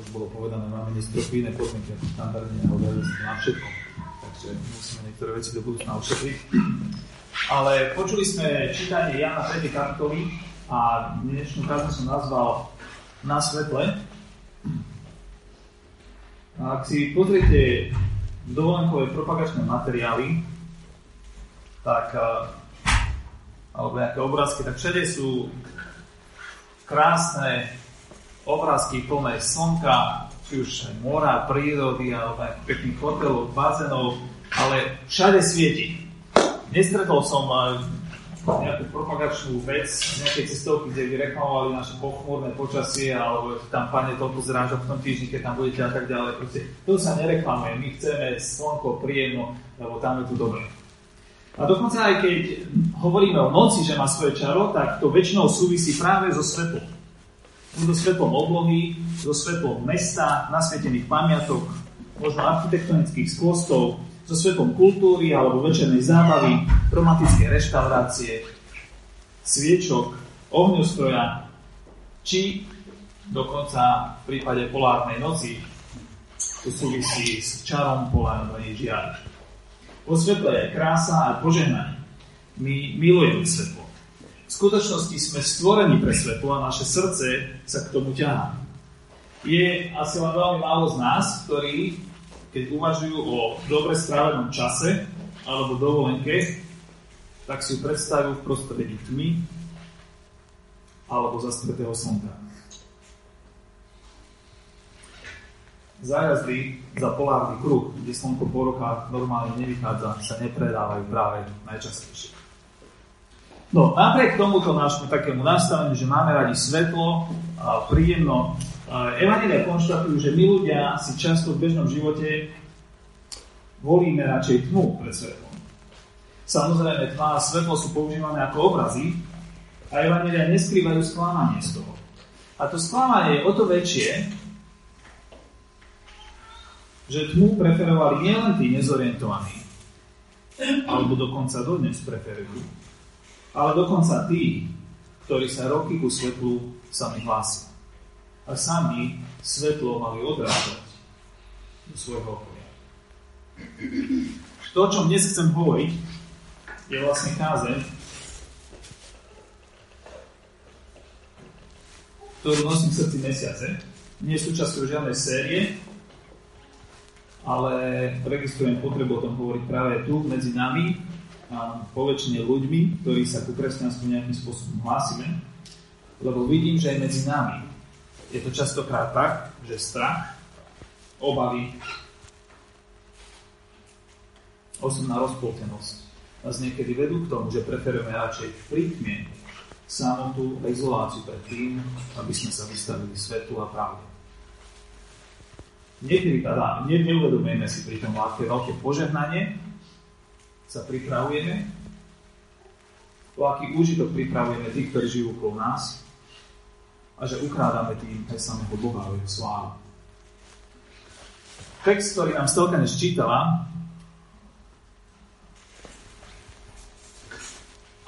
už bolo povedané, máme dnes podmienky ako štandardne a na všetko. Takže musíme niektoré veci do budúcna ušetriť. Ale počuli sme čítanie Jana 3. kapitoly a dnešnú káznu som nazval Na svetle. A ak si pozriete dovolenkové propagačné materiály, tak alebo nejaké obrázky, tak všade sú krásne obrázky plné slnka, či už mora, prírody, alebo pekných hotelov, bazénov, ale všade svieti. Nestretol som nejakú propagačnú vec, nejaké cestovky, kde by reklamovali naše pochmúrne počasie, alebo tam pane toľko zrážok v tom týždni, keď tam budete a tak ďalej. Proste, to sa nereklamuje. My chceme slnko, príjemno, lebo tam je tu dobre. A dokonca aj keď hovoríme o noci, že má svoje čaro, tak to väčšinou súvisí práve so svetlom. So svetlom oblohy, so svetlom mesta, nasvietených pamiatok, možno architektonických skvostov, so svetlom kultúry alebo večernej zábavy, romantické reštaurácie, sviečok, ohňostroja, či dokonca v prípade polárnej noci to súvisí s čarom polárnej žiary. Vo svetle je krása a požehnanie. My milujeme svetlo. V skutočnosti sme stvorení pre svetlo a naše srdce sa k tomu ťahá. Je asi len veľmi málo z nás, ktorí, keď uvažujú o dobre strávenom čase alebo dovolenke, tak si ju predstavujú v prostredí tmy alebo zastretého slnka. zájazdy za polárny kruh, kde slnko po roka normálne nevychádza, sa nepredávajú práve najčastejšie. No, napriek tomuto nášmu takému nastaveniu, že máme radi svetlo, a príjemno, Evangelia konštatujú, že my ľudia si často v bežnom živote volíme radšej tmu pred svetlom. Samozrejme, tma a svetlo sú používané ako obrazy a Evangelia neskrývajú sklamanie z toho. A to sklamanie je o to väčšie, že tmu preferovali nielen tí nezorientovaní, alebo dokonca dodnes preferujú, ale dokonca tí, ktorí sa roky ku svetlu sami hlásia. A sami svetlo mali odrážať do svojho okolia. To, o čom dnes chcem hovoriť, je vlastne kázeň, ktorú nosím v srdci mesiace. Nie sú súčasťou žiadnej série, ale registrujem potrebu o tom hovoriť práve tu, medzi nami, a poväčšine ľuďmi, ktorí sa ku kresťanstvu nejakým spôsobom hlásime, lebo vidím, že aj medzi nami je to častokrát tak, že strach, obavy, osobná rozpoltenosť nás niekedy vedú k tomu, že preferujeme radšej prítmie samotu a izoláciu pred tým, aby sme sa vystavili svetu a pravde. Niekedy teda ne, neuvedomujeme si pri tom aké veľké požehnanie sa pripravujeme, o aký úžitok pripravujeme tých, ktorí žijú okolo nás. A že ukrádame tým aj samého Boha o jeho slávu. Text, ktorý nám Stelka čítala,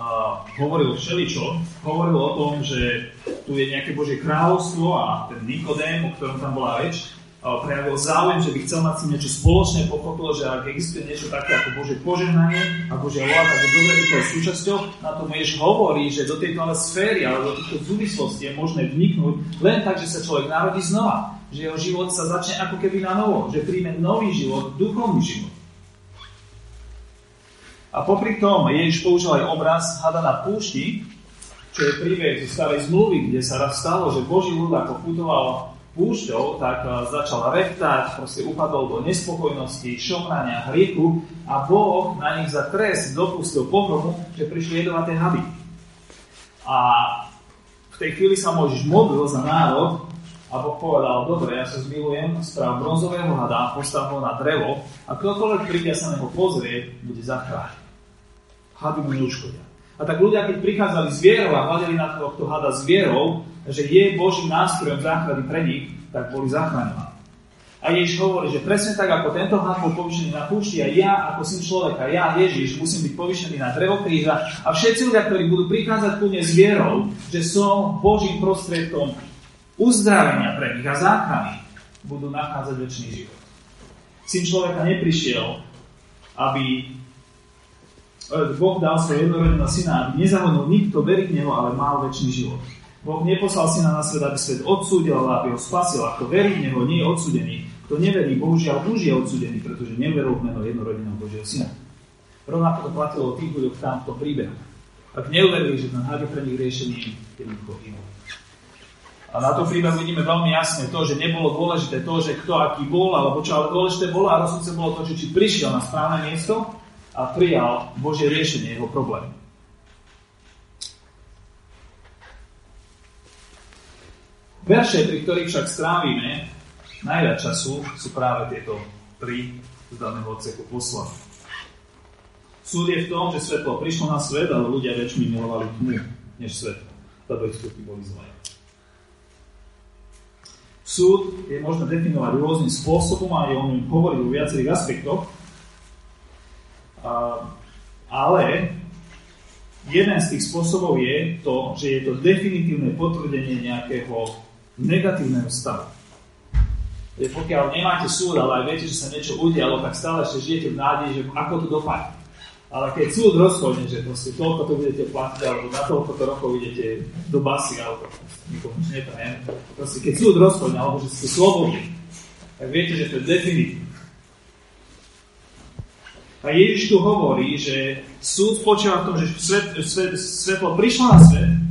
a hovoril všeličo, hovoril o tom, že tu je nejaké Božie kráľovstvo a ten Nikodém, o ktorom tam bola reč, prejavil záujem, že by chcel mať si niečo spoločné, pochopil, že ak existuje niečo také ako Bože požehnanie a Božia vola, tak je dobre byť aj súčasťou. Na to Jež hovorí, že do tejto ale sféry alebo do týchto súvislostí je možné vniknúť len tak, že sa človek narodí znova. Že jeho život sa začne ako keby na novo, že príjme nový život, duchovný život. A popri tom Ježiš použil aj obraz hada na púšti, čo je príbeh zo starej zmluvy, kde sa raz stalo, že Boží ľud ako putoval púšťou, tak eh, začal rechtať, proste upadol do nespokojnosti, šomrania, hriechu a Boh na nich za trest dopustil pohromu, že prišli jedovaté hady. A v tej chvíli sa Mojžiš modlil za národ a Boh povedal, dobre, ja sa zmilujem, správ bronzového hada, postav ho na drevo a ktokoľvek príde sa neho pozrieť, bude zachrániť. Hady mu neuškodia. A tak ľudia, keď prichádzali z vierou a hľadeli na tohto hada s vierou, že je Božím nástrojom záchrany pre nich, tak boli zachraňovaní. A Ježiš hovorí, že presne tak, ako tento had bol povyšený na púšti a ja, ako syn človeka, ja, Ježiš, musím byť povyšený na drevo kríža a všetci ľudia, ktorí budú prichádzať ku mne s vierou, že som Božím prostriedkom uzdravenia pre nich a záchrany, budú nachádzať väčší život. Syn človeka neprišiel, aby e, Boh dal svoj jednorodeného syna, aby nezahonul nikto veriť v Neho, ale mal väčší život. Boh neposlal syna na svet, aby svet odsúdil, ale aby ho spasil. Ako verí v Neho, nie je odsudený. Kto neverí, bohužiaľ už je odsudený, pretože neveril v meno jednorodeného Božieho syna. Rovnako to platilo o tých ľuďoch tam v tom príbehu. Ak neuverili, že ten je pre nich riešením, jednoducho iné. A na to príbeh vidíme veľmi jasne to, že nebolo dôležité to, že kto aký bol, alebo čo, ale dôležité bolo a rozsudce bolo to, že či prišiel na správne miesto a prijal Božie riešenie jeho problému. Verše, pri ktorých však strávime najviac času, sú práve tieto tri z daného odseku poslane. Súd je v tom, že svetlo prišlo na svet, ale ľudia väčšmi milovali tmu než svetlo, lebo ich skutky boli zlé. Súd je možné definovať rôznym spôsobom a je o ňom hovoriť o viacerých aspektoch, ale jeden z tých spôsobov je to, že je to definitívne potvrdenie nejakého negatívneho stavu. Je, pokiaľ nemáte súd, ale aj viete, že sa niečo udialo, tak stále ešte žijete v nádeji, že ako to dopadne. Ale keď súd rozhodne, že proste toľko to budete platiť, alebo na toľko to rokov idete do basy, alebo nikomu už neprajem, proste keď súd rozhodne, alebo že ste slobodní, tak viete, že to je definitívne. A Ježiš tu hovorí, že súd spočíva v tom, že svet, svet, svetlo prišlo na svet,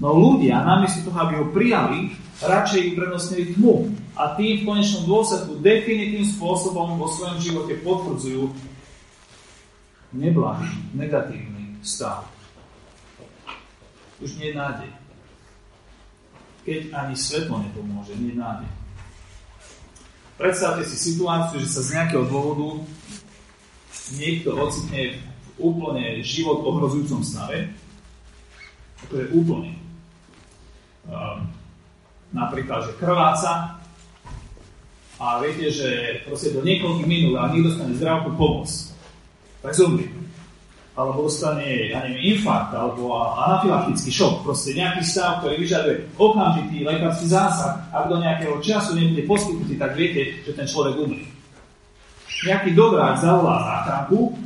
no ľudia, namiesto toho, aby ho prijali, radšej uprednostnili tmu. A tým v konečnom dôsledku definitívnym spôsobom vo svojom živote potvrdzujú neblahý, negatívny stav. Už nie nádej. Keď ani svetlo nepomôže, nie nádej. Predstavte si situáciu, že sa z nejakého dôvodu niekto ocitne v úplne život ohrozujúcom stave. To je úplne. Um, napríklad, že krváca a viete, že proste do niekoľkých minút a nikto dostane zdravotnú pomoc tak zomrie. Alebo dostane, ja neviem, infarkt, alebo anafilaktický šok, proste nejaký stav, ktorý vyžaduje okamžitý lekársky zásah. Ak do nejakého času nebude poskytnutý, tak viete, že ten človek umrie. Nejaký dobrák zavolá záchranku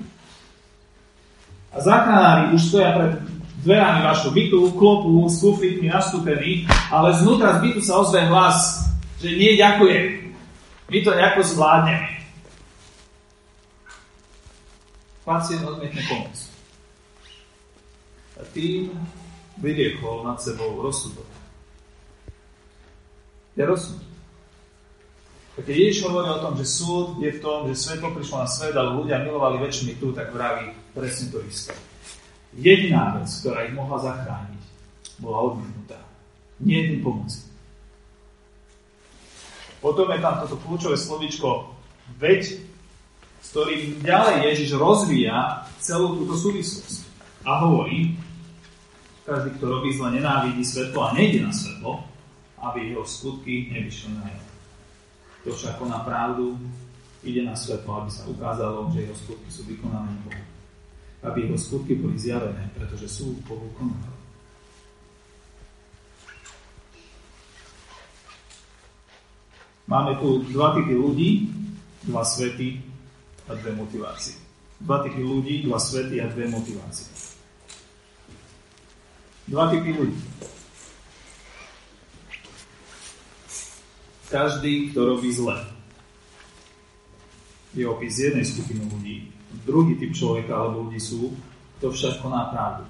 a záchranári už stoja pred dverami vašho bytu, klopu s kuflíkmi nastúpení, ale znútra z bytu sa ozve hlas, že nie, ďakujem. My to nejako zvládneme pacient odmietne pomoc. A tým vyriekol nad sebou rozsudok. Je rozsudok. A keď Ježiš hovorí o tom, že súd je v tom, že svetlo prišlo na svet, ale ľudia milovali väčšiny tu, tak vraví presne to isté. Jediná vec, ktorá ich mohla zachrániť, bola odmietnutá. Nie jedným pomoci. Potom je tam toto kľúčové slovíčko veď s ktorým ďalej Ježiš rozvíja celú túto súvislosť. A hovorí, každý, kto robí zle, nenávidí svetlo a nejde na svetlo, aby jeho skutky nevyšli na jeho. To však na pravdu, ide na svetlo, aby sa ukázalo, že jeho skutky sú vykonané Bohu. Aby jeho skutky boli zjavené, pretože sú Bohu konané. Máme tu dva typy ľudí, dva svety, a dve motivácie. Dva typy ľudí, dva svety a dve motivácie. Dva typy ľudí. Každý, kto robí zle. Je opis jednej skupiny ľudí. Druhý typ človeka alebo ľudí sú, kto však koná pravdu.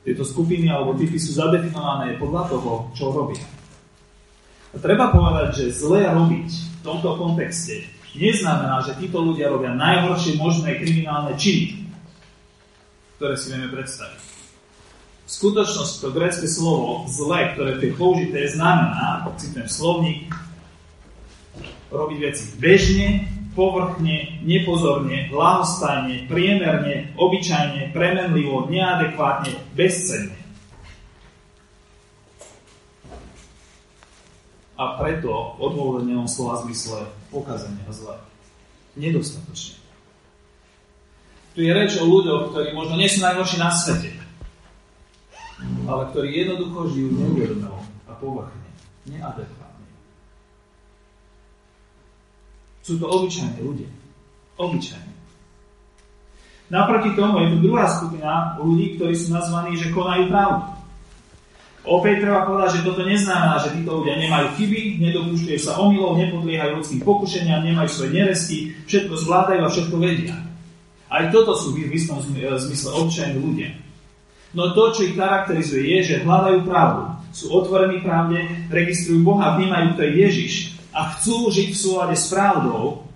Tieto skupiny alebo typy sú zadefinované podľa toho, čo robia. A treba povedať, že zle robiť v tomto kontexte neznamená, že títo ľudia robia najhoršie možné kriminálne činy, ktoré si vieme predstaviť. V skutočnosti to grecké slovo zle, ktoré je použité, znamená, citujem slovník, robiť veci bežne, povrchne, nepozorne, lahostajne, priemerne, obyčajne, premenlivo, neadekvátne, bezcenne. A preto odôvodnenom slova zmysle pokazenie a zle. Nedostatočne. Tu je reč o ľuďoch, ktorí možno nie sú najhorší na svete, ale ktorí jednoducho žijú neuvedomelo a povrchne, neadekvátne. Sú to obyčajní ľudia. Obyčajní. Naproti tomu je tu druhá skupina ľudí, ktorí sú nazvaní, že konajú pravdu. Opäť treba povedať, že toto neznamená, že títo ľudia nemajú chyby, nedopúšťajú sa omylov, nepodliehajú ľudským pokušeniam, nemajú svoje neresti, všetko zvládajú a všetko vedia. Aj toto sú v istom zmysle obyčajní ľudia. No to, čo ich charakterizuje, je, že hľadajú pravdu. Sú otvorení pravde, registrujú Boha, vnímajú, to je Ježiš a chcú žiť v súlade s pravdou,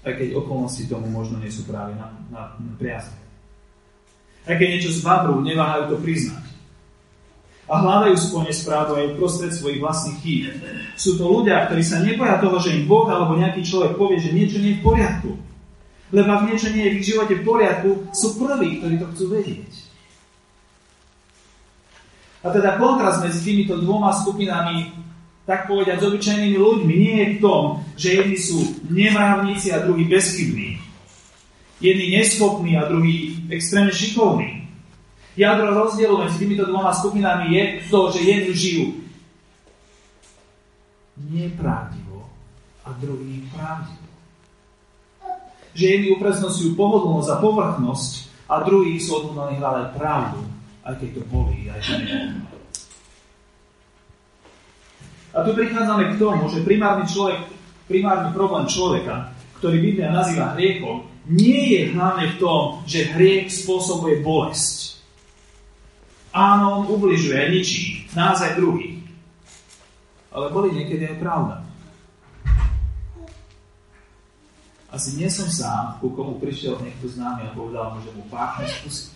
aj keď okolnosti tomu možno nie sú práve na, na, na priazne. Aj keď niečo zbadrú, neváhajú to priznať. A hľadajú spone správu aj prostred svojich vlastných chýb. Sú to ľudia, ktorí sa neboja toho, že im Boh alebo nejaký človek povie, že niečo nie je v poriadku. Lebo ak niečo nie je v ich živote v poriadku, sú prví, ktorí to chcú vedieť. A teda kontrast medzi týmito dvoma skupinami tak povedať, s obyčajnými ľuďmi nie je v tom, že jedni sú nemravníci a druhí bezchybní. Jedni neschopní a druhí extrémne šikovní. Jadro rozdielu medzi týmito dvoma skupinami je to, že jedni žijú nepravdivo a druhý pravdivo. Že jedni upresnosujú pohodlnosť a povrchnosť a druhí sú odhodlaní hľadať pravdu, aj to bolí, aj nebolí. A tu prichádzame k tomu, že primárny človek, primárny problém človeka, ktorý Biblia nazýva hriechom, nie je hlavne v tom, že hriech spôsobuje bolesť. Áno, on ubližuje ničí nás aj druhých. Ale boli niekedy aj pravda. Asi nie som sám, ku komu prišiel niekto známy a povedal mu, že mu páchne z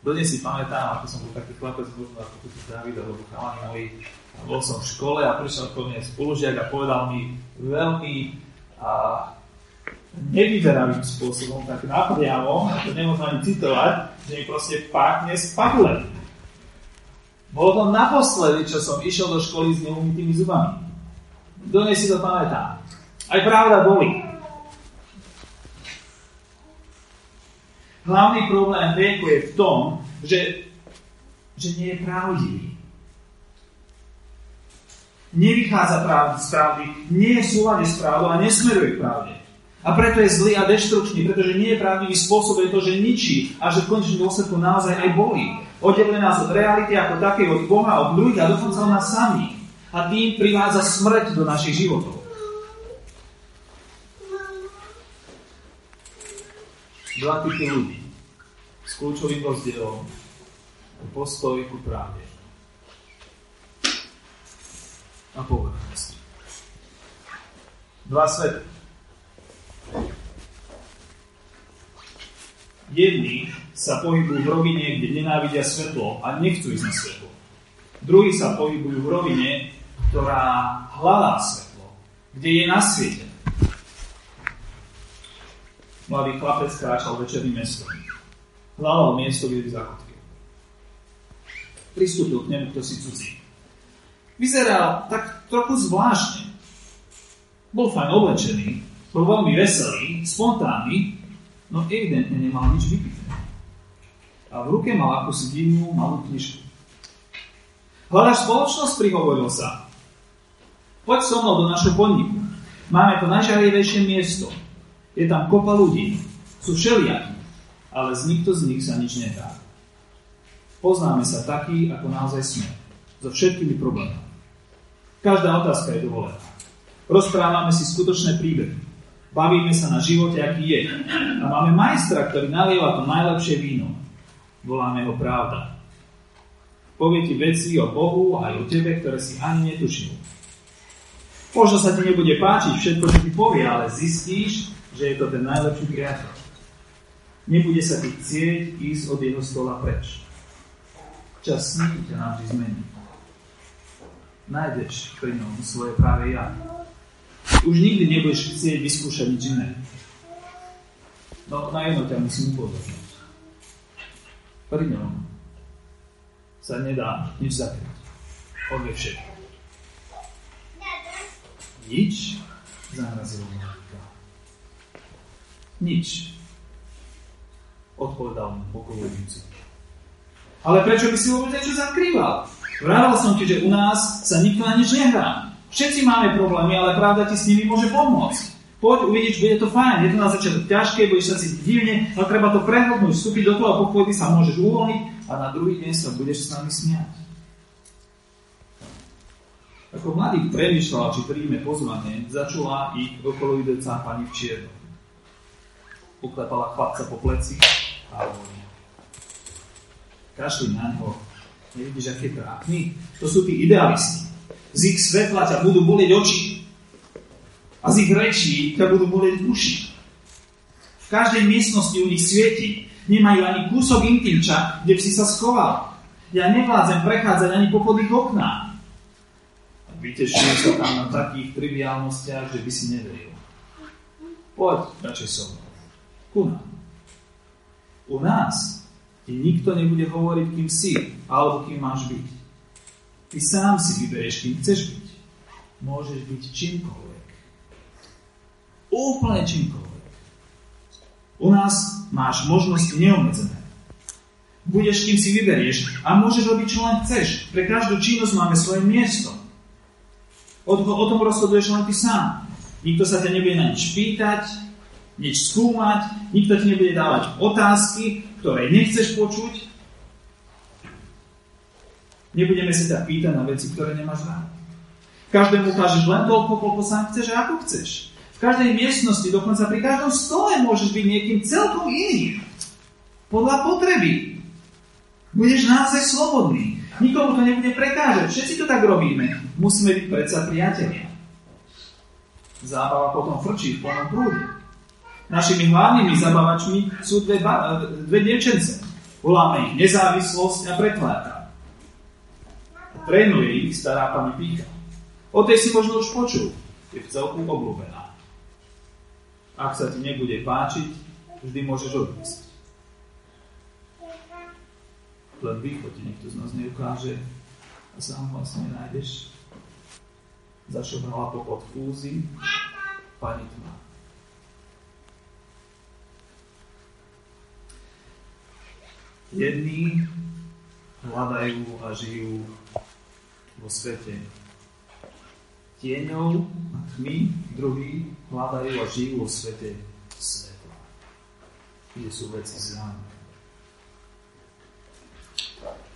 Dodnes si pamätám, ako som bol taký chlapec, možno ako tu David, alebo chalani moji, bol som v škole a prišiel po mne spolužiak a povedal mi veľmi a, nevyberavým spôsobom, tak napriamo, to nemôžem ani citovať, že mi proste pákne z. Bolo to naposledy, čo som išiel do školy s neumytými zubami. Dnes si to pamätá. Aj pravda boli. Hlavný problém hriechu je v tom, že, že nie je pravdivý nevychádza z pravdy, nie je v súlade s pravdou a nesmeruje k pravde. A preto je zlý a deštrukčný, pretože nie je pravdivý spôsob, je to, že ničí a že v končnom dôsledku naozaj aj bolí. Oddeluje nás od reality ako také, od Boha, od druhých a dokonca od nás samých. A tým privádza smrť do našich životov. Dva typy ľudí s kľúčovým rozdielom postoj ku pravde a povrchnosti. Dva svety. Jedni sa pohybujú v rovine, kde nenávidia svetlo a nechcú ísť na svetlo. Druhí sa pohybujú v rovine, ktorá hľadá svetlo, kde je na svete. Mladý chlapec kráčal večerným mestom. Hľadal miesto, kde by zakotvil. Pristúpil k nemu kto si cudzí vyzeral tak trochu zvláštne. Bol fajn oblečený, bol veľmi veselý, spontánny, no evidentne nemal nič vypité. A v ruke mal akúsi divnú malú knižku. Hľadaš spoločnosť, prihovoril sa. Poď so mnou do našho podniku. Máme to najžarivejšie miesto. Je tam kopa ľudí. Sú všelijakí, ale z nikto z nich sa nič nedá. Poznáme sa takí, ako naozaj sme. So všetkými problémami. Každá otázka je dovolená. Rozprávame si skutočné príbehy. Bavíme sa na živote, aký je. A máme majstra, ktorý nalieva to najlepšie víno. Voláme ho pravda. Povie ti veci o Bohu a aj o tebe, ktoré si ani netušil. Možno sa ti nebude páčiť všetko, čo ti povie, ale zistíš, že je to ten najlepší priateľ. Nebude sa ti chcieť ísť od jeho stola preč. Čas s ním ťa navždy zmení nájdeš pri ňom svoje práve ja. Už nikdy nebudeš chcieť vyskúšať nič iné. No na jedno ťa musím upozorniť. Pri ňom sa nedá nič zakryť. On je všetko. Nič zahrazil mladíka. Nič. Odpovedal mu pokojujúci. Ale prečo by si vôbec niečo zakrýval? Vravel som ti, že u nás sa nikto na nič nehrá. Všetci máme problémy, ale pravda ti s nimi môže pomôcť. Poď, uvidíš, bude to fajn. Je to na začiatok ťažké, budeš sa cítiť divne, ale treba to prehodnúť, vstúpiť do toho pochody sa môžeš uvoľniť a na druhý deň sa budeš s nami smiať. Ako mladý premyšľal, či príjme pozvanie, začula ich okolo idúca pani v čiernom. Uklepala chlapca po pleci a hovorí. Kašli na ňo. Nevidíš, je trápny? To sú tí idealisti. Z ich svetla ťa budú bolieť oči. A z ich rečí ťa budú bolieť uši. V každej miestnosti u nich svieti. Nemajú ani kúsok intimča, kde by si sa schoval. Ja nevládzem prechádzať ani po ich oknách. A vytešujú sa tam na takých triviálnostiach, že by si neveril. Poď radšej so mnou. Ku nám. U nás ti nikto nebude hovoriť, kým si, alebo kým máš byť. Ty sám si vyberieš, kým chceš byť. Môžeš byť čímkoľvek. Úplne čímkoľvek. U nás máš možnosti neobmedzené. Budeš, kým si vyberieš a môžeš robiť, čo len chceš. Pre každú činnosť máme svoje miesto. O, o tom rozhoduješ len ty sám. Nikto sa ťa nebude na nič pýtať, nič skúmať, nikto ti nebude dávať otázky, ktoré nechceš počuť. Nebudeme sa ťa pýtať na veci, ktoré nemáš rád. Každému ukážeš len toľko, koľko sám chceš a ako chceš. V každej miestnosti, dokonca pri každom stole môžeš byť niekým celkom iným. Podľa potreby. Budeš naozaj slobodný. Nikomu to nebude prekážať. Všetci to tak robíme. Musíme byť predsa priatelia. Zábava potom frčí v plnom prúde. Našimi hlavnými zabavačmi sú dve, dve dievčence. Voláme ich nezávislosť a pretláta. Trénuje ich stará pani Pícha. O tej si možno už počul. Je v celku obľúbená. Ak sa ti nebude páčiť, vždy môžeš odísť. Len východ ti nikto z nás neukáže a sám vlastne nájdeš. Zašobrala popod fúzy, pani tma. Jedni hľadajú a žijú vo svete tieňov a tmy, druhí hľadajú a žijú vo svete svetla, kde sú veci známe.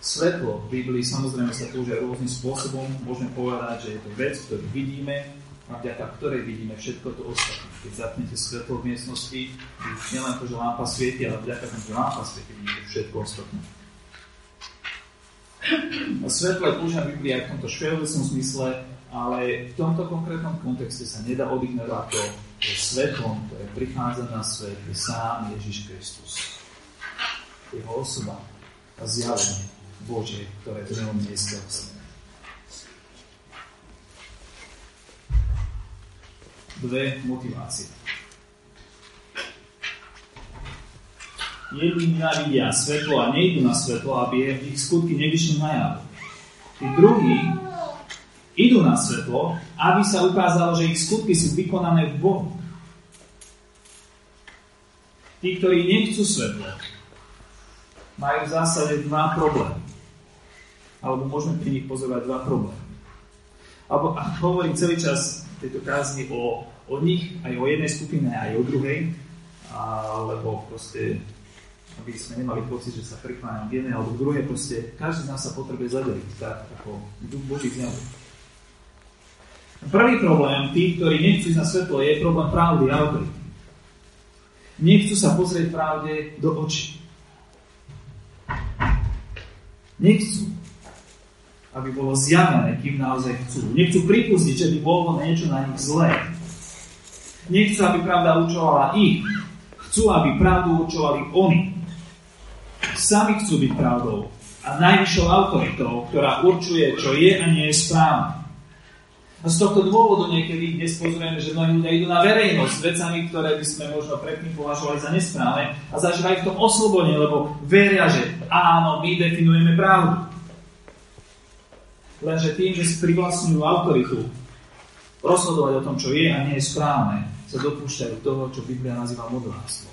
Svetlo v Biblii samozrejme sa používa rôznym spôsobom. Môžeme povedať, že je to vec, ktorú vidíme a vďaka ktorej vidíme všetko to ostatné. Keď zapnete svetlo v miestnosti, nielen to, že lampa svieti, ale vďaka tomu, že lampa svieti, vidíte všetko ostatné. A svetlo je používa Biblia v tomto všeobecnom zmysle, ale v tomto konkrétnom kontexte sa nedá odignorovať to, že svetlom, ktoré prichádza na svet, je sám Ježiš Kristus. Jeho osoba a zjavenie Bože, ktoré v ňom je Dve motivácie. Jedni nenávidia svetlo a nejdu na svetlo, aby ich skutky nevyšli na javu. Tí druhí idú na svetlo, aby sa ukázalo, že ich skutky sú vykonané v Bohu. Tí, ktorí nechcú svetlo, majú v zásade dva problémy. Alebo môžeme pri nich pozorovať dva problémy. Alebo hovorím celý čas tejto kázni o, o nich, aj o jednej skupine, aj o druhej, alebo proste aby sme nemali pocit, že sa prikláňam k jednej alebo k druhej, proste každý z nás sa potrebuje zadeliť, tak ako duch Boží z Prvý problém tých, ktorí nechcú ísť na svetlo, je problém pravdy a autority. Nechcú sa pozrieť pravde do očí. Nechcú, aby bolo zjavené, kým naozaj chcú. Nechcú pripustiť, že by bolo niečo na nich zlé. Nechcú, aby pravda učovala ich. Chcú, aby pravdu učovali oni sami chcú byť pravdou a najvyššou autoritou, ktorá určuje, čo je a nie je správne. A z tohto dôvodu niekedy dnes pozrieme, že mnohí ľudia idú na verejnosť s vecami, ktoré by sme možno predtým považovali za nesprávne a zažívajú v tom oslobodne, lebo veria, že áno, my definujeme pravdu. Lenže tým, že si privlastňujú autoritu, rozhodovať o tom, čo je a nie je správne, sa dopúšťajú toho, čo Biblia nazýva modlárstvo.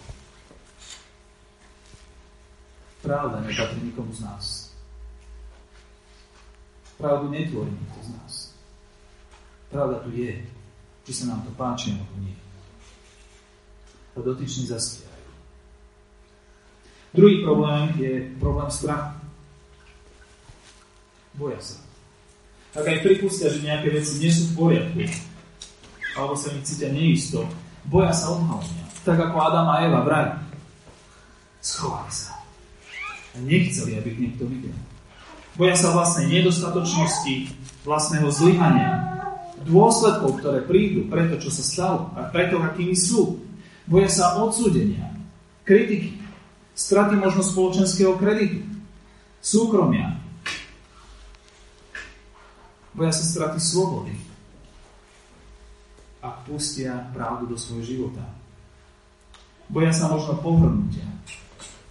Pravda nepatrí nikomu z nás. Pravdu netvorí nikto z nás. Pravda tu je, či sa nám to páči alebo nie. A dotyční zastierajú. Druhý problém je problém strachu. Boja sa. Ak aj pripustia, že nejaké veci nie sú v poriadku, alebo sa mi cítia neisto, boja sa odhalenia. Tak ako Adam a Eva v. Schovali sa. A nechceli, aby ich niekto videl. Boja sa vlastnej nedostatočnosti, vlastného zlyhania, dôsledkov, ktoré prídu pre čo sa stalo a preto, akými sú. Boja sa odsúdenia, kritiky, straty možno spoločenského kreditu, súkromia. Boja sa straty slobody, a pustia pravdu do svojho života. Boja sa možno pohrnutia,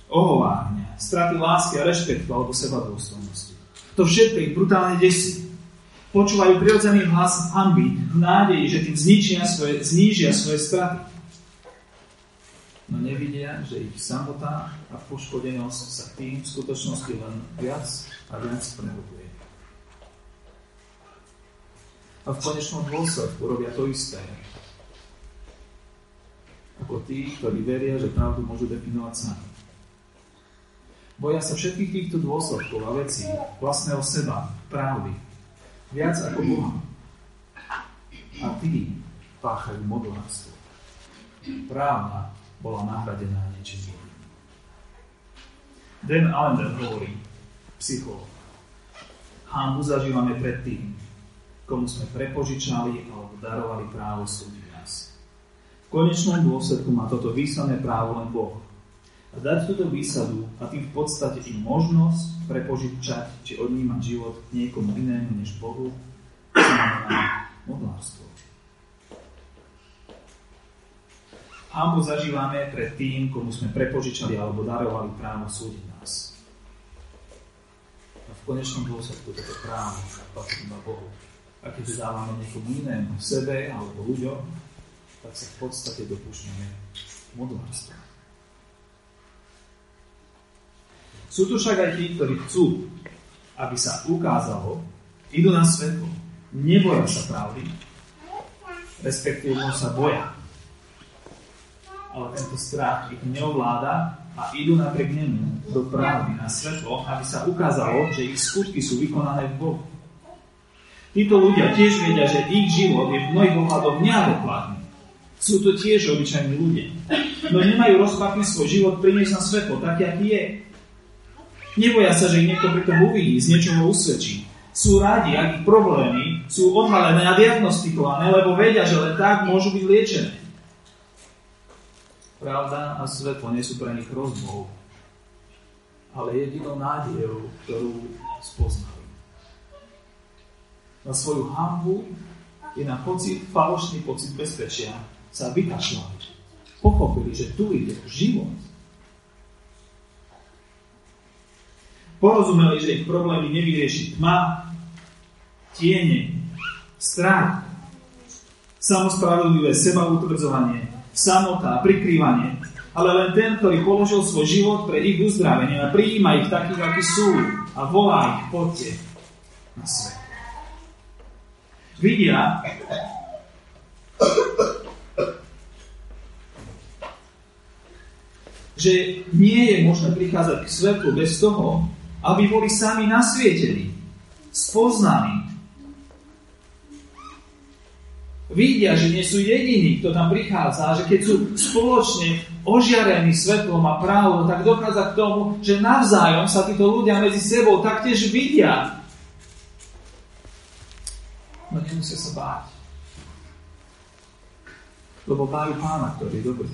ohovárnia, straty lásky a rešpektu alebo seba dôstojnosti. To všetko ich brutálne desí. Počúvajú prirodzený hlas hamby v nádeji, že tým zničia svoje, znížia svoje straty. No nevidia, že ich samotá a poškodenosť sa tým v skutočnosti len viac a viac prehlbuje. A v konečnom dôsledku robia to isté. Ako tí, ktorí veria, že pravdu môžu definovať sami. Boja sa všetkých týchto dôsledkov a vecí, vlastného seba, pravdy, viac ako Boha. A tí páchajú modlárstvo. Právna bola nahradená niečím iným. Dan Allender hovorí, psycholog, Hambu zažívame pred tým, komu sme prepožičali alebo darovali právo súdiť nás. V konečnom dôsledku má toto výsadné právo len Boh. A dať túto výsadu a tým v podstate im možnosť prepožičať či odnímať život niekomu inému než Bohu, znamená modlárstvo. Hambu zažívame pred tým, komu sme prepožičali alebo darovali právo súdiť nás. A v konečnom dôsledku toto právo patrí iba Bohu. A keď dávame niekomu inému, sebe alebo ľuďom, tak sa v podstate dopúšťame modlárstva. Sú tu však aj tí, ktorí chcú, aby sa ukázalo, idú na svetlo, neboja sa pravdy, respektíve sa boja. Ale tento strach ich neovláda a idú napriek nemu do pravdy na svetlo, aby sa ukázalo, že ich skutky sú vykonané v Bohu. Títo ľudia tiež vedia, že ich život je v mnohých ohľadoch neadekvátny. Sú to tiež obyčajní ľudia. No nemajú rozpakný svoj život priniesť na svetlo, taký, aký je. Neboja sa, že ich niekto pri tom uvidí, z niečoho usvedčí. Sú radi, ak ich problémy sú odhalené a diagnostikované, lebo vedia, že len tak môžu byť liečené. Pravda a svetlo nie sú pre nich rozbou, ale jedinou nádejou, ktorú spoznali. Na svoju hambu i na pocit, falošný pocit bezpečia sa vykašľali. Pochopili, že tu ide život, Porozumeli, že ich problémy nevyrieši tma, tiene, strach, samospravodlivé seba utvrdzovanie, samota, prikrývanie, ale len ten, ktorý položil svoj život pre ich uzdravenie a prijíma ich takých, akí sú a volá ich, poďte na svet. Vidia, že nie je možné prichádzať k svetlu bez toho, aby boli sami nasvietení, spoznaní. Vidia, že nie sú jediní, kto tam prichádza, a že keď sú spoločne ožiarení svetlom a pravdou, tak dochádza k tomu, že navzájom sa títo ľudia medzi sebou taktiež vidia. No nemusia sa báť. Lebo majú pána, ktorý je dobrý.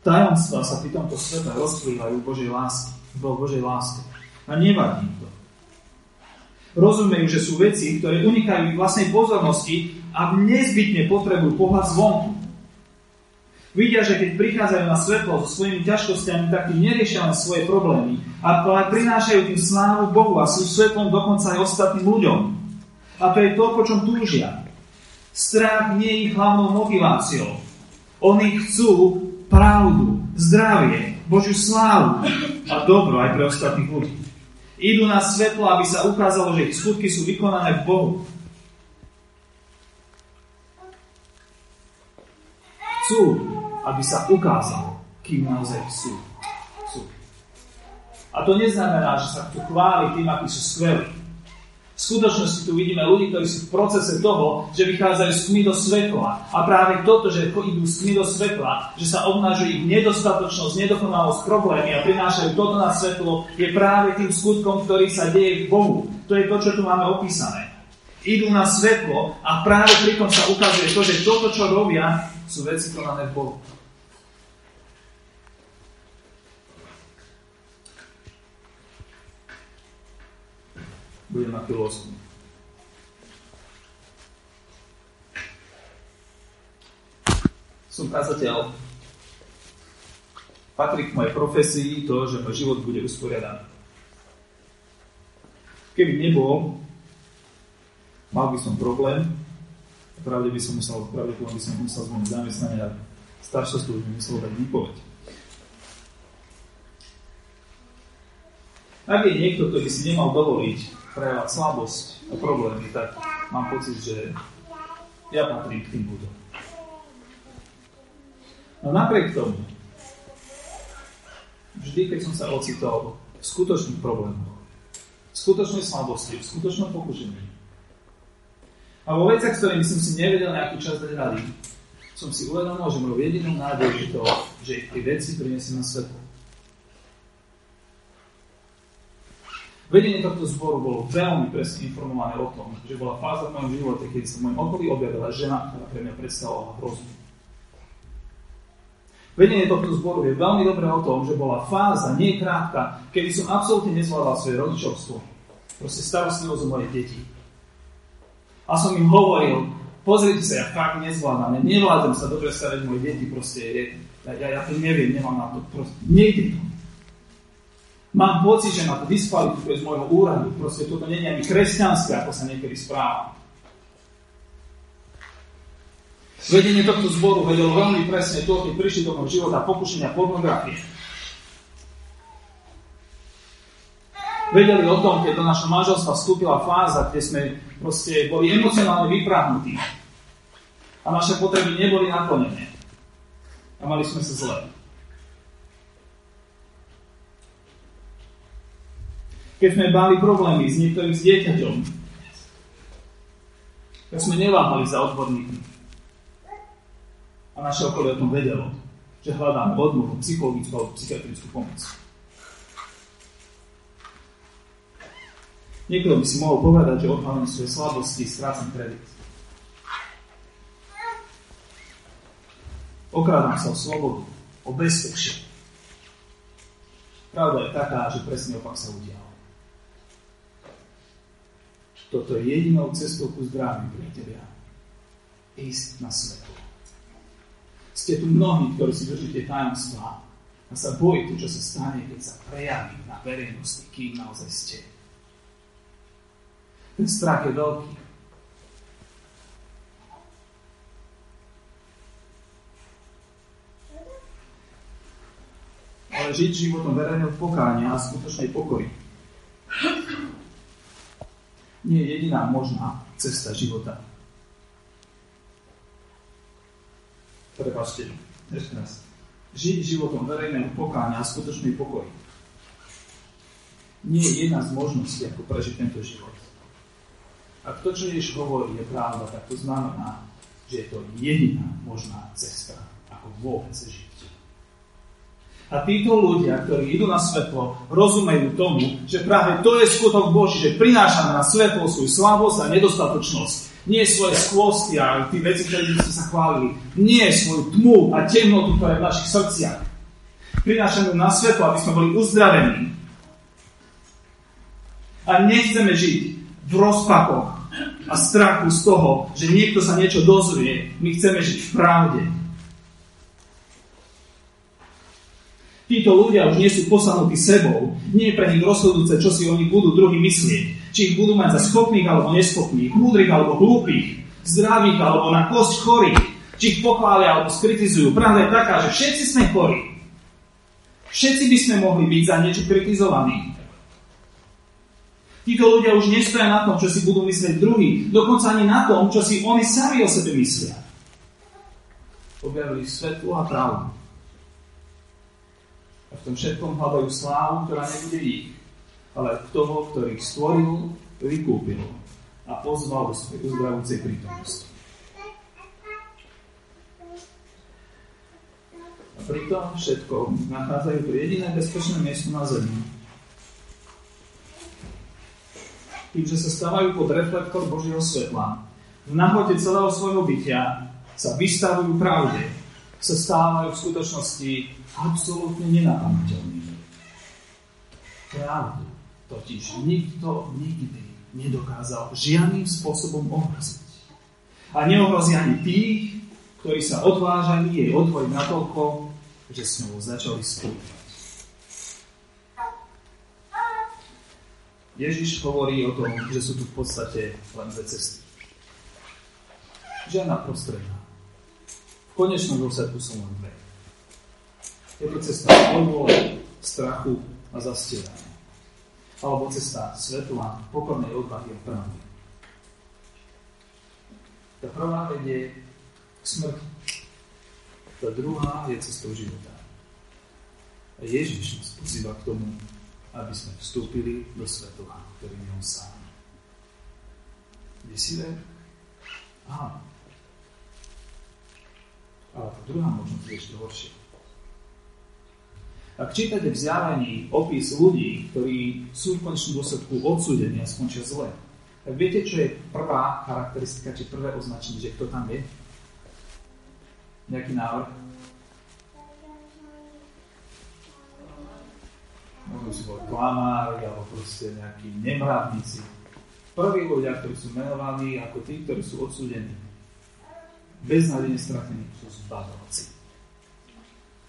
Tajomstva sa pri tomto svete rozplývajú Božej lásky, vo Božej láske. A nevadí to. Rozumejú, že sú veci, ktoré unikajú ich vlastnej pozornosti a nezbytne potrebujú pohľad zvonku. Vidia, že keď prichádzajú na svetlo so svojimi ťažkosťami, tak tým neriešia len svoje problémy, ale prinášajú tým slávu Bohu a sú svetlom dokonca aj ostatným ľuďom. A to je to, po čom túžia. Strach nie je ich hlavnou motiváciou. Oni chcú pravdu, zdravie, Božiu slávu a dobro aj pre ostatných ľudí. Idú na svetlo, aby sa ukázalo, že ich skutky sú vykonané v Bohu. Chcú, aby sa ukázalo, kým naozaj sú. sú. A to neznamená, že sa chcú chváliť tým, akí sú skvelí. V skutočnosti tu vidíme ľudí, ktorí sú v procese toho, že vychádzajú z tmy do svetla. A práve toto, že idú z tmy do svetla, že sa obnažuje ich nedostatočnosť, nedokonalosť, problémy a prinášajú toto na svetlo, je práve tým skutkom, ktorý sa deje v Bohu. To je to, čo tu máme opísané. Idú na svetlo a práve pri tom sa ukazuje to, že toto, čo robia, sú veci konané Bohu. budem na osobný. Som kazateľ. Patrí k mojej profesii to, že môj život bude usporiadaný. Keby nebol, mal by som problém, pravde by som musel, pravde by som musel zmeniť zamestnanie a staršostu by musel dať výpoveď. Ak je niekto, kto by si nemal dovoliť prejavať slabosť a problémy, tak mám pocit, že ja patrím k tým ľuďom. No napriek tomu, vždy, keď som sa ocitol v skutočných problémoch, v skutočnej slabosti, v skutočnom pokušení, a vo veciach, s som si nevedel nejaký čas dať rady, som si uvedomil, že mojou jedinou nádej je to, že tie veci prinesiem na svetlo. Vedenie tohto zboru bolo veľmi presne informované o tom, že bola fáza v mojom živote, keď sa v mojom okolí objavila žena, ktorá pre mňa predstavovala hrozbu. Vedenie tohto zboru je veľmi dobré o tom, že bola fáza, nie krátka, kedy som absolútne nezvládal svoje rodičovstvo. Proste starostlivosť o moje deti. A som im hovoril, pozrite sa, ja fakt nezvládam, ja nevládzem sa dobre starať moje deti, proste, ja, ja, ja to neviem, nemám na to, proste, nejde to. Mám pocit, že ma to diskvalifikuje z môjho úradu. Proste toto nie je ani kresťanské, ako sa niekedy správa. Vedenie tohto zboru vedelo veľmi presne to, keď prišli do môjho života pokušenia pornografie. Vedeli o tom, keď do našho manželstva vstúpila fáza, kde sme proste boli emocionálne vyprahnutí. A naše potreby neboli naklonené. A mali sme sa zle. keď sme mali problémy s niektorým s dieťaťom, tak sme neváhali za odborníkmi. A naše okolie o tom vedelo, že hľadáme odbornú psychologickú alebo psychiatrickú pomoc. Niekto by si mohol povedať, že odhalím svoje slabosti, strácam kredit. Okrádam sa o slobodu, o bezpečie. Pravda je taká, že presne opak sa udial. Toto je jedinou cestou ku zdraví, priatelia. Ísť na svetlo. Ste tu mnohí, ktorí si držíte tajomstvá a sa bojíte, čo sa stane, keď sa prejaví na verejnosti, kým naozaj ste. Ten strach je veľký. Ale žiť životom verejného pokánia a skutočnej pokory nie je jediná možná cesta života. Prepačte, ešte raz. Žiť životom verejného pokáňa a skutočný pokoj nie je jedna z možností, ako prežiť tento život. Ak to, čo Ježiš hovorí, je pravda, tak to znamená, že je to jediná možná cesta, ako vôbec žiť. A títo ľudia, ktorí idú na svetlo, rozumejú tomu, že práve to je skutok Boží, že prinášame na svetlo svoju slabosť a nedostatočnosť. Nie svoje skvosti a tí veci, ktoré ste sa chválili. Nie svoju tmu a temnotu, ktorá je v našich srdciach. Prinášame na svetlo, aby sme boli uzdravení. A nechceme žiť v rozpakoch a strachu z toho, že niekto sa niečo dozvie. My chceme žiť v pravde. Títo ľudia už nie sú posanutí sebou. Nie je pre nich rozhodujúce, čo si oni budú druhý myslieť. Či ich budú mať za schopných alebo neschopných, múdrych alebo hlúpych, zdravých alebo na kosť chorých. Či ich pochvália alebo skritizujú. Pravda je taká, že všetci sme chorí. Všetci by sme mohli byť za niečo kritizovaní. Títo ľudia už nestoja na tom, čo si budú myslieť druhý, dokonca ani na tom, čo si oni sami o sebe myslia. Objavili svetlo a pravdu. A v tom všetkom hľadajú slávu, ktorá nebude ich, ale toho, ktorý ich stvoril, vykúpil a pozval do svojej uzdravúcej prítomnosti. A pritom všetko nachádzajú to jediné bezpečné miesto na Zemi. Tým, že sa stávajú pod reflektor Božieho svetla, v nahote celého svojho bytia sa vystavujú pravde, sa stávajú v skutočnosti absolútne nenapamäteľnými. Pravdu totiž nikto nikdy nedokázal žiadnym spôsobom ohroziť. A neohrozí ani tých, ktorí sa odvážali jej otvoriť natoľko, že s ňou začali spolupracovať. Ježiš hovorí o tom, že sú tu v podstate len dve cesty. Žiadna prostredná. V konečnom dôsledku sú len dve. Je to cesta podvole, strachu a zastierania. Alebo cesta svetla, pokornej odvahy a pravdy. Tá prvá vedie k smrti. Tá druhá je cestou života. A Ježiš nás pozýva k tomu, aby sme vstúpili do svetla, ktorý je on sám. Desivé? Áno. Ale tá druhá možnosť je ešte horšia. Ak čítate v zjavení opis ľudí, ktorí sú v konečnom dôsledku odsúdení a skončia zle, tak viete, čo je prvá charakteristika, či prvé označenie, že kto tam je? Nejaký návrh? Môžu si boli klamári, alebo proste nejakí nemravníci. Prví ľudia, ktorí sú menovaní ako tí, ktorí sú odsúdení, beznádejne stratení, sú zbavovci.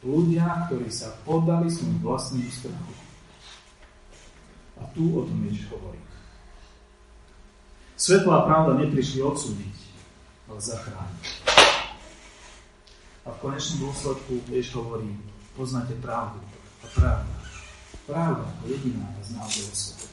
Ľudia, ktorí sa poddali svojim vlastným strachu. A tu o tom Ježiš hovorí. Svetlá pravda neprišli odsúdiť, ale zachrániť. A v konečnom dôsledku vieš hovorí, poznáte pravdu a pravda. Pravda jediná vás naozaj oslobodí.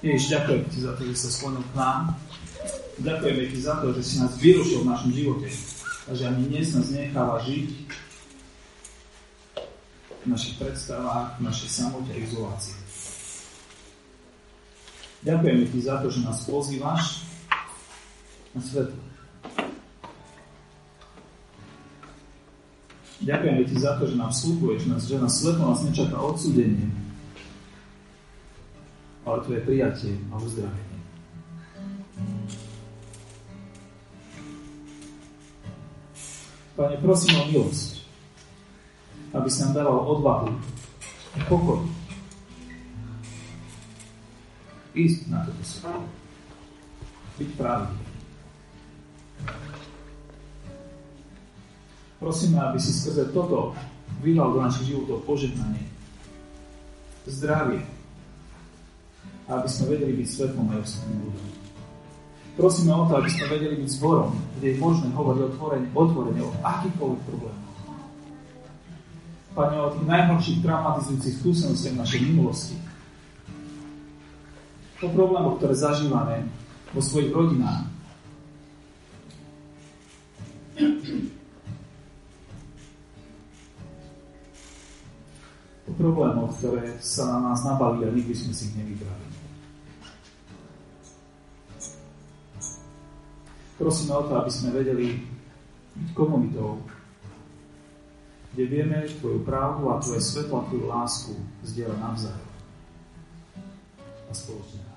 Ježiš, ďakujem ti za to, že sa sklonil k nám. Ďakujeme ti za to, že si nás vyrušil v našom živote a že ani dnes nás necháva žiť v našich predstavách, v našej samote a izolácii. Ďakujeme ti za to, že nás pozývaš na svetlo. Ďakujeme ti za to, že nám slúbuješ, že nás svetlo nás nečaká odsúdenie, ale tvoje prijatie a uzdravenie. Pane, prosím o milosť, aby si nám dával odvahu a pokoj ísť na toto svetlo. Byť pravý. Prosíme, aby si skrze toto vylal do našich životov požehnanie, zdravie, a aby sme vedeli byť svetlom aj ostatným ľuďom. Prosíme o to, aby sme vedeli byť zborom, kde je možné hovoriť otvorene, otvorene o akýchkoľvek problémoch. Pane, o tých najhorších traumatizujúcich skúsenostiach našej minulosti. O problémoch, ktoré zažívame vo svojich rodinách. O problémoch, ktoré sa na nás nabali a nikdy sme si ich nevybrali. Prosíme o to, aby sme vedeli byť komunitou, kde vieme Tvoju pravdu a Tvoje svetlo a Tvoju lásku zdieľať navzájom a spoločne